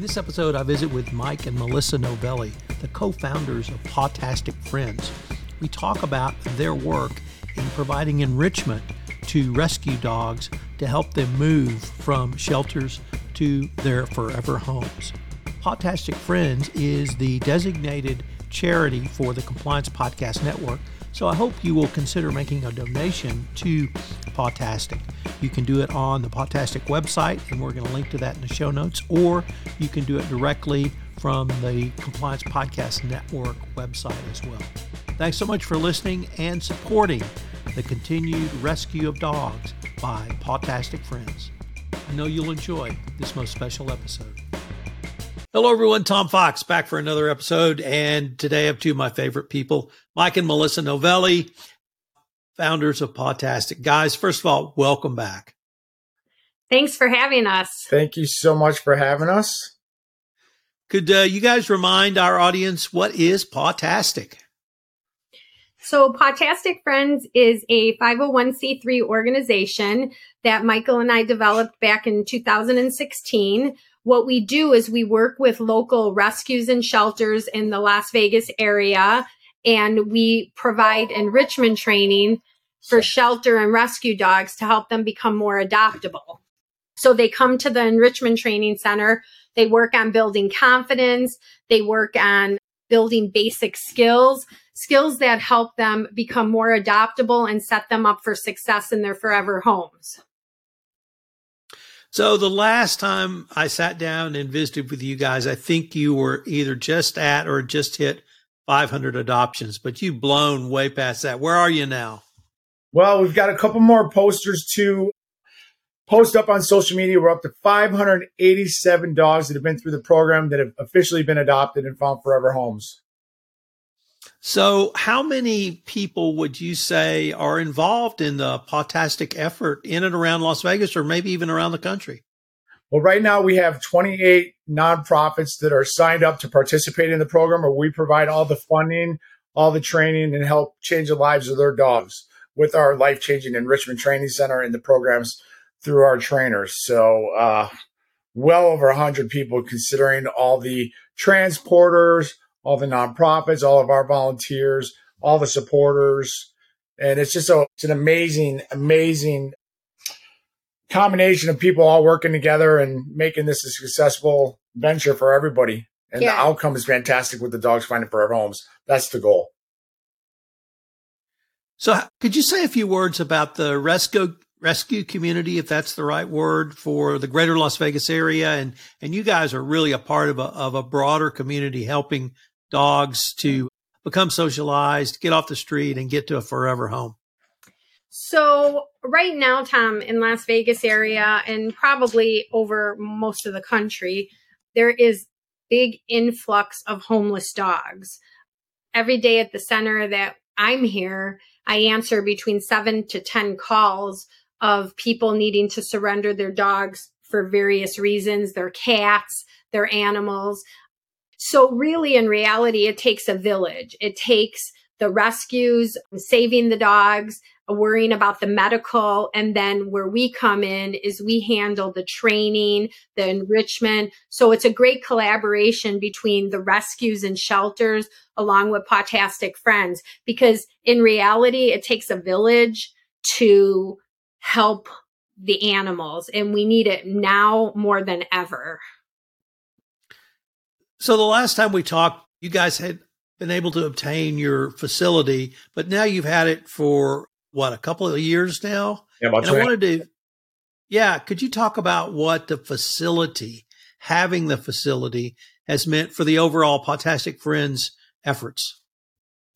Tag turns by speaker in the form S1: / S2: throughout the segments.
S1: In this episode, I visit with Mike and Melissa Novelli, the co founders of Pawtastic Friends. We talk about their work in providing enrichment to rescue dogs to help them move from shelters to their forever homes. Pawtastic Friends is the designated charity for the Compliance Podcast Network, so I hope you will consider making a donation to Pawtastic. You can do it on the Pawtastic website, and we're going to link to that in the show notes, or you can do it directly from the Compliance Podcast Network website as well. Thanks so much for listening and supporting the continued rescue of dogs by Pawtastic Friends. I know you'll enjoy this most special episode. Hello, everyone. Tom Fox back for another episode. And today I have two of my favorite people, Mike and Melissa Novelli, founders of Pawtastic. Guys, first of all, welcome back.
S2: Thanks for having us.
S3: Thank you so much for having us.
S1: Could uh, you guys remind our audience what is Pawtastic?
S2: So, Pawtastic Friends is a 501c3 organization that Michael and I developed back in 2016. What we do is we work with local rescues and shelters in the Las Vegas area, and we provide enrichment training for shelter and rescue dogs to help them become more adoptable. So they come to the enrichment training center. They work on building confidence. They work on building basic skills, skills that help them become more adoptable and set them up for success in their forever homes.
S1: So the last time I sat down and visited with you guys, I think you were either just at or just hit 500 adoptions, but you've blown way past that. Where are you now?
S3: Well, we've got a couple more posters to post up on social media. We're up to 587 dogs that have been through the program that have officially been adopted and found forever homes.
S1: So, how many people would you say are involved in the Pawtastic effort in and around Las Vegas or maybe even around the country?
S3: Well, right now we have 28 nonprofits that are signed up to participate in the program, where we provide all the funding, all the training, and help change the lives of their dogs with our life changing enrichment training center and the programs through our trainers. So, uh, well over 100 people, considering all the transporters, all the nonprofits, all of our volunteers, all the supporters. And it's just a, it's an amazing, amazing combination of people all working together and making this a successful venture for everybody. And yeah. the outcome is fantastic with the dogs finding forever homes. That's the goal.
S1: So, could you say a few words about the rescue rescue community, if that's the right word, for the greater Las Vegas area? And and you guys are really a part of a of a broader community, helping dogs to become socialized, get off the street, and get to a forever home?
S2: So right now, Tom, in Las Vegas area and probably over most of the country, there is big influx of homeless dogs. Every day at the center that I'm here, I answer between seven to 10 calls of people needing to surrender their dogs for various reasons, their cats, their animals. So really, in reality, it takes a village. It takes the rescues, saving the dogs, worrying about the medical. And then where we come in is we handle the training, the enrichment. So it's a great collaboration between the rescues and shelters along with Pawtastic Friends, because in reality, it takes a village to help the animals and we need it now more than ever.
S1: So the last time we talked, you guys had been able to obtain your facility, but now you've had it for what a couple of years now.
S3: Yeah,
S1: I wanted to, yeah, could you talk about what the facility, having the facility, has meant for the overall Pawtastic Friends efforts?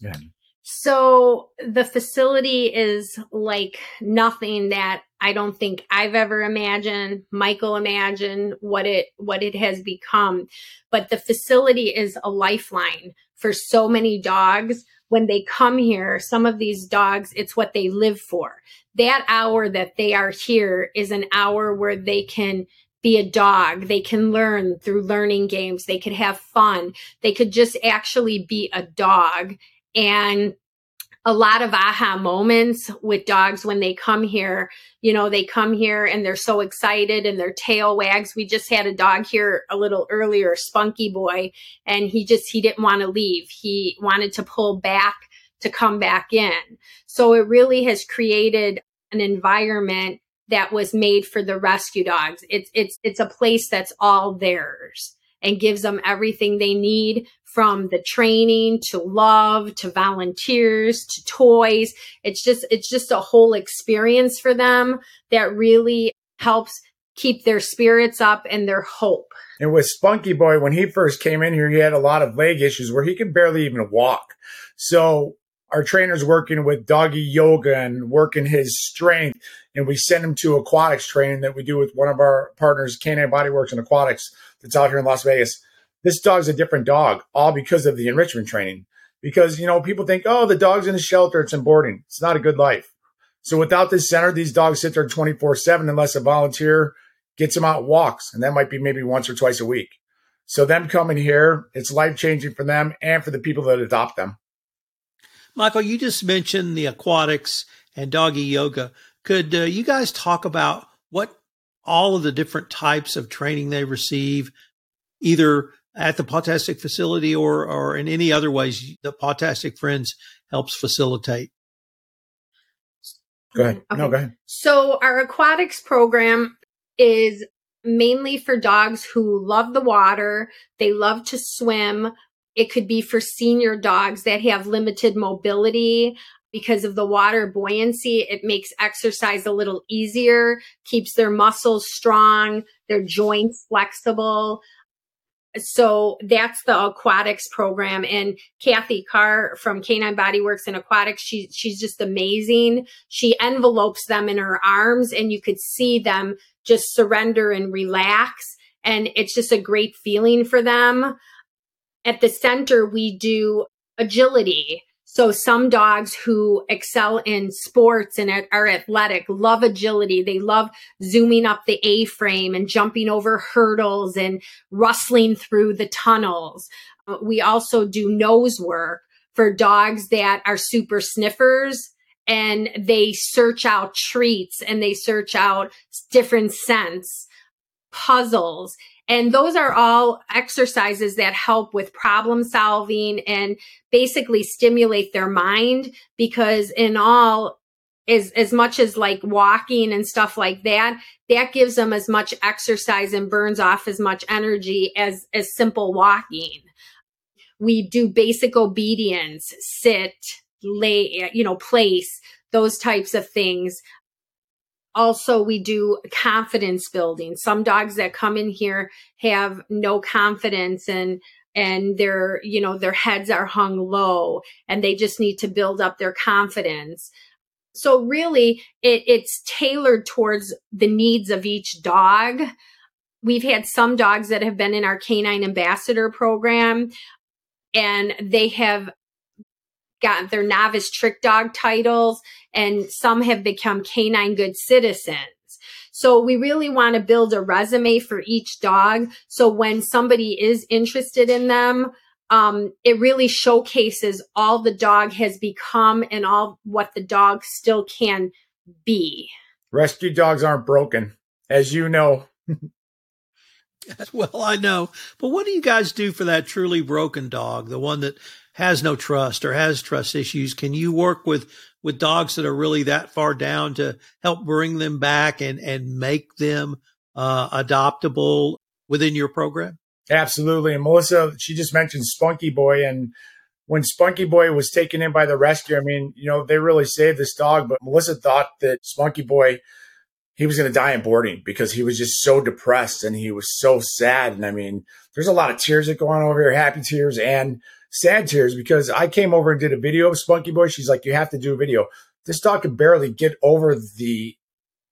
S2: Yeah. So the facility is like nothing that I don't think I've ever imagined, Michael imagined what it what it has become. But the facility is a lifeline for so many dogs when they come here. Some of these dogs, it's what they live for. That hour that they are here is an hour where they can be a dog. They can learn through learning games. They could have fun. They could just actually be a dog and a lot of aha moments with dogs when they come here. You know, they come here and they're so excited and their tail wags. We just had a dog here a little earlier, Spunky Boy, and he just, he didn't want to leave. He wanted to pull back to come back in. So it really has created an environment that was made for the rescue dogs. It's, it's, it's a place that's all theirs and gives them everything they need from the training to love to volunteers to toys. It's just, it's just a whole experience for them that really helps keep their spirits up and their hope.
S3: And with Spunky Boy, when he first came in here, he had a lot of leg issues where he could barely even walk. So our trainer's working with doggy yoga and working his strength. And we send him to aquatics training that we do with one of our partners, Canine Body Works and Aquatics, that's out here in Las Vegas this dog's a different dog, all because of the enrichment training. Because, you know, people think, oh, the dog's in a shelter, it's in boarding. It's not a good life. So without this center, these dogs sit there 24 7 unless a volunteer gets them out walks. And that might be maybe once or twice a week. So them coming here, it's life changing for them and for the people that adopt them.
S1: Michael, you just mentioned the aquatics and doggy yoga. Could uh, you guys talk about what all of the different types of training they receive, either at the Pawtastic facility or, or in any other ways the Pawtastic Friends helps facilitate?
S3: Go ahead. Okay. No, go ahead.
S2: So our aquatics program is mainly for dogs who love the water. They love to swim. It could be for senior dogs that have limited mobility because of the water buoyancy. It makes exercise a little easier, keeps their muscles strong, their joints flexible so that's the aquatics program. And kathy carr from canine body works and aquatics she, she's just amazing. She envelopes them in her arms and you could see them just surrender and relax. And it's just a great feeling for them. At the center we do agility so some dogs who excel in sports and are athletic love agility. They love zooming up the A frame and jumping over hurdles and rustling through the tunnels. Uh, we also do nose work for dogs that are super sniffers and they search out treats and they search out different scents, puzzles. And those are all exercises that help with problem solving and basically stimulate their mind because in all, as, as much as like walking and stuff like that, that gives them as much exercise and burns off as much energy as, as simple walking. We do basic obedience, sit, lay, you know, place, those types of things also we do confidence building. Some dogs that come in here have no confidence and and their you know their heads are hung low and they just need to build up their confidence. So really it, it's tailored towards the needs of each dog. We've had some dogs that have been in our canine ambassador program and they have gotten their novice trick dog titles and some have become canine good citizens. So we really want to build a resume for each dog. So when somebody is interested in them, um, it really showcases all the dog has become and all what the dog still can be.
S3: Rescue dogs aren't broken, as you know.
S1: well, I know. But what do you guys do for that truly broken dog, the one that has no trust or has trust issues? Can you work with with dogs that are really that far down to help bring them back and and make them uh, adoptable within your program?
S3: Absolutely. And Melissa, she just mentioned Spunky Boy, and when Spunky Boy was taken in by the rescue, I mean, you know, they really saved this dog. But Melissa thought that Spunky Boy he was going to die in boarding because he was just so depressed and he was so sad. And I mean, there's a lot of tears that go on over here, happy tears and sad tears because I came over and did a video of Spunky Boy. She's like, you have to do a video. This dog could barely get over the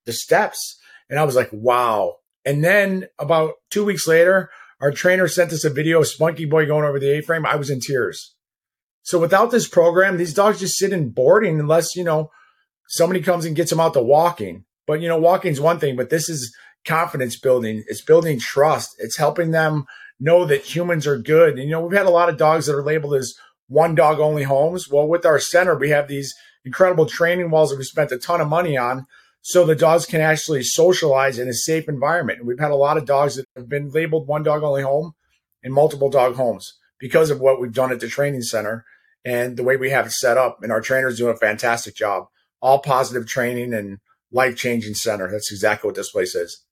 S3: the steps. And I was like, wow. And then about two weeks later, our trainer sent us a video of Spunky Boy going over the A-frame. I was in tears. So without this program, these dogs just sit in boarding unless, you know, somebody comes and gets them out to walking. But, you know, walking is one thing, but this is confidence building. It's building trust. It's helping them know that humans are good. And, you know, we've had a lot of dogs that are labeled as one dog only homes. Well, with our center, we have these incredible training walls that we spent a ton of money on so the dogs can actually socialize in a safe environment. And we've had a lot of dogs that have been labeled one dog only home in multiple dog homes because of what we've done at the training center and the way we have it set up. And our trainers doing a fantastic job. All positive training and life changing center. That's exactly what this place is.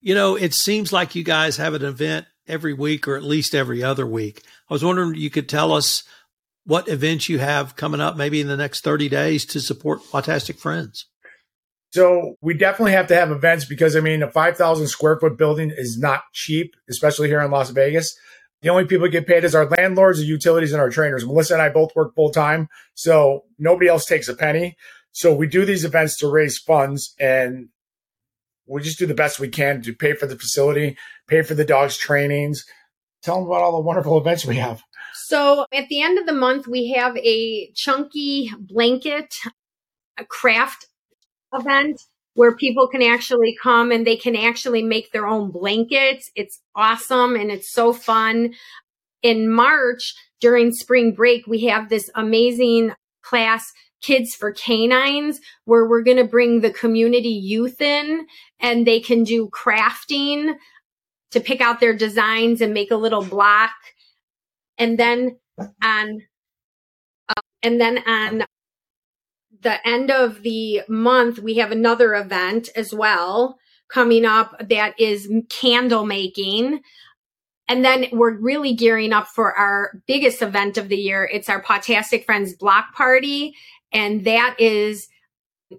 S1: You know, it seems like you guys have an event every week or at least every other week. I was wondering you could tell us what events you have coming up maybe in the next 30 days to support Pawtastic Friends.
S3: So we definitely have to have events because I mean, a 5,000 square foot building is not cheap, especially here in Las Vegas. The only people get paid is our landlords, the utilities, and our trainers. Melissa and I both work full time, so nobody else takes a penny. So we do these events to raise funds, and we just do the best we can to pay for the facility, pay for the dogs' trainings. Tell them about all the wonderful events we have.
S2: So at the end of the month, we have a chunky blanket a craft event where people can actually come and they can actually make their own blankets. It's awesome and it's so fun. In March, during spring break, we have this amazing class, Kids for Canines, where we're going to bring the community youth in and they can do crafting to pick out their designs and make a little block. And then on, uh, and then on the end of the month, we have another event as well coming up that is candle making. And then we're really gearing up for our biggest event of the year. It's our Pawtastic Friends Block Party. And that is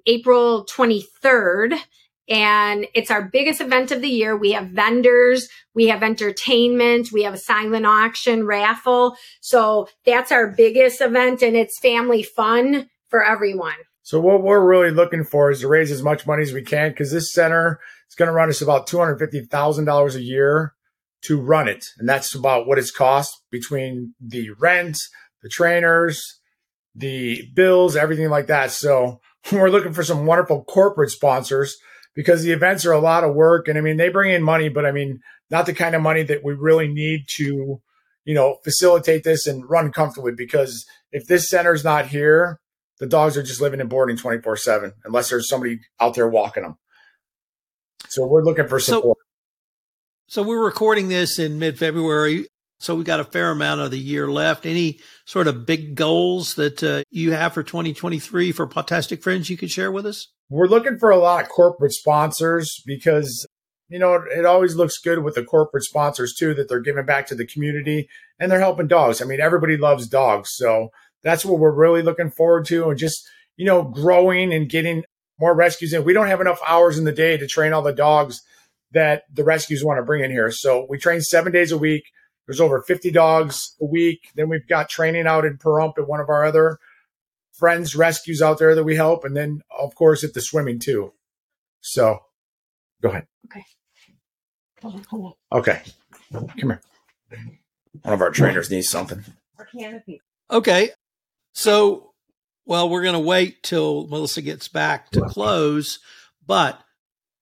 S2: April 23rd. And it's our biggest event of the year. We have vendors, we have entertainment, we have a silent auction raffle. So that's our biggest event and it's family fun for everyone.
S3: So what we're really looking for is to raise as much money as we can because this center is going to run us about two hundred fifty thousand dollars a year to run it, and that's about what it's cost between the rent, the trainers, the bills, everything like that. So we're looking for some wonderful corporate sponsors because the events are a lot of work, and I mean they bring in money, but I mean not the kind of money that we really need to, you know, facilitate this and run comfortably. Because if this center's not here, the dogs are just living in boarding 24 7 unless there's somebody out there walking them. So we're looking for support.
S1: So, so we're recording this in mid February. So we got a fair amount of the year left. Any sort of big goals that uh, you have for 2023 for Pawtastic Friends you could share with us?
S3: We're looking for a lot of corporate sponsors because you know, it always looks good with the corporate sponsors too that they're giving back to the community and they're helping dogs. I mean, everybody loves dogs. So that's what we're really looking forward to and just, you know, growing and getting more rescues in. We don't have enough hours in the day to train all the dogs that the rescues want to bring in here. So we train seven days a week. There's over 50 dogs a week. Then we've got training out in Pahrump at one of our other friends rescues out there that we help. And then of course at the swimming too. So go ahead.
S2: Okay. Hold on, hold
S3: on. Okay. Come here. One of our trainers needs something. Our
S1: canopy. Okay. So, well, we're going to wait till Melissa gets back to close, but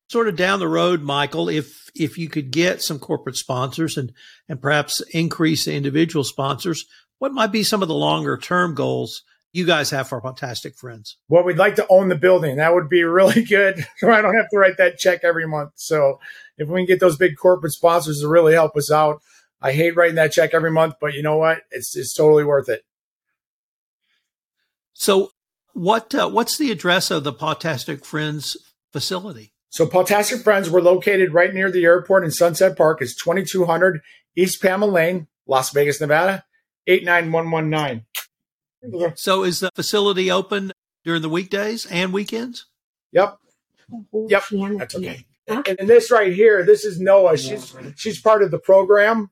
S1: sort of down the road, Michael, if if you could get some corporate sponsors and and perhaps increase the individual sponsors, what might be some of the longer term goals you guys have for Pawtastic Friends?
S3: Well, we'd like to own the building. That would be really good. so I don't have to write that check every month. So if we can get those big corporate sponsors to really help us out, I hate writing that check every month, but you know what? It's it's totally worth it.
S1: So, what uh, what's the address of the Pawtastic Friends facility?
S3: So, Pawtastic Friends, we're located right near the airport in Sunset Park. It's 2200 East Pamela Lane, Las Vegas, Nevada, 89119.
S1: So, is the facility open during the weekdays and weekends?
S3: Yep. Yep. That's okay. And, and this right here, this is Noah. She's she's part of the program,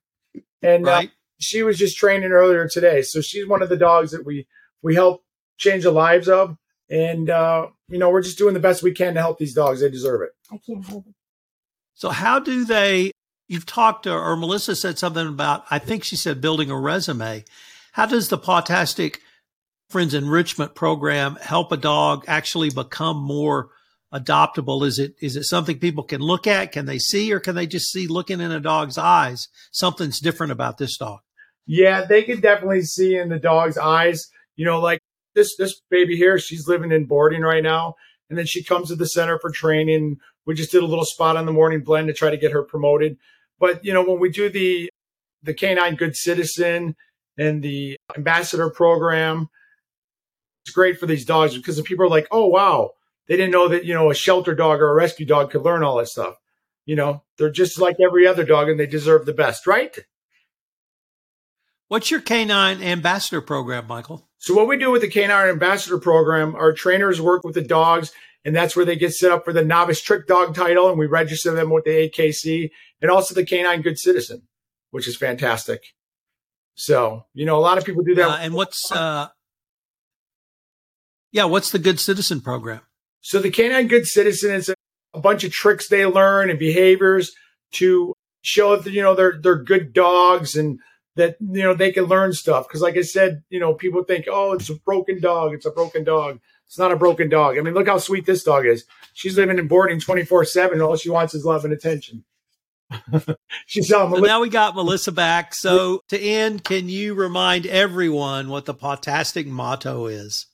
S3: and uh, right. uh, she was just training earlier today. So she's one of the dogs that we we help change the lives of. And, uh, you know, we're just doing the best we can to help these dogs. They deserve it. I can't
S1: hold it. So, how do they? You've talked to, or Melissa said something about, I think she said building a resume. How does the Pawtastic Friends Enrichment Program help a dog actually become more adoptable? Is it is it something people can look at? Can they see, or can they just see looking in a dog's eyes something's different about this dog?
S3: Yeah, they can definitely see in the dog's eyes. You know, like this this baby here, she's living in boarding right now, and then she comes to the center for training. We just did a little spot on the morning blend to try to get her promoted. But you know, when we do the the canine good citizen and the ambassador program, it's great for these dogs because the people are like, oh wow, they didn't know that you know a shelter dog or a rescue dog could learn all that stuff. You know, they're just like every other dog, and they deserve the best, right?
S1: What's your canine ambassador program, Michael?
S3: So what we do with the canine ambassador program, our trainers work with the dogs and that's where they get set up for the novice trick dog title and we register them with the AKC and also the canine good citizen, which is fantastic. So, you know, a lot of people do that.
S1: Uh, and what's, uh, yeah, what's the good citizen program?
S3: So the canine good citizen is a, a bunch of tricks they learn and behaviors to show that, you know, they're, they're good dogs and, that you know they can learn stuff. Because like i said you know people think oh it's a broken dog. It's a broken dog. It's not a broken dog. I mean look how sweet this dog is. She's living in boarding 24 7 all she wants is love and attention. She's um,
S1: so now we got melissa back. So to end can you remind everyone what the Pawtastic motto is?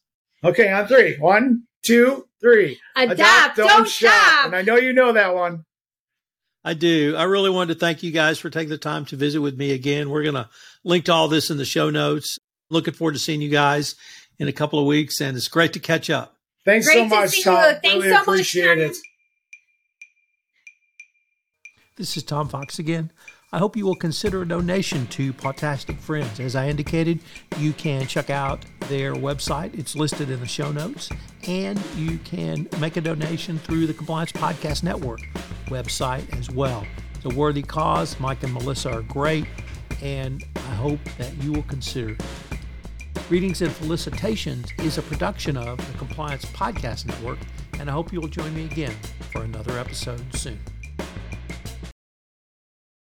S3: Okay on three. One two three.
S2: Adapt, Adapt don't, don't shop. shop.
S3: And i know you know that one
S1: I do. I really wanted to thank you guys for taking the time to visit with me again. We're going to link to all this in the show notes. Looking forward to seeing you guys in a couple of weeks, and it's great to catch up.
S3: Thanks
S2: great
S3: so much, Tom.
S2: Thanks
S3: really
S2: so
S3: appreciate
S2: much,
S3: it.
S1: This is Tom Fox again. I hope you will consider a donation to Pawtastic Friends. As I indicated, you can check out their website. It's listed in the show notes. And you can make a donation through the Compliance Podcast Network website as well. It's a worthy cause. Mike and Melissa are great, and I hope that you will consider Greetings and Felicitations is a production of the Compliance Podcast Network, and I hope you will join me again for another episode soon.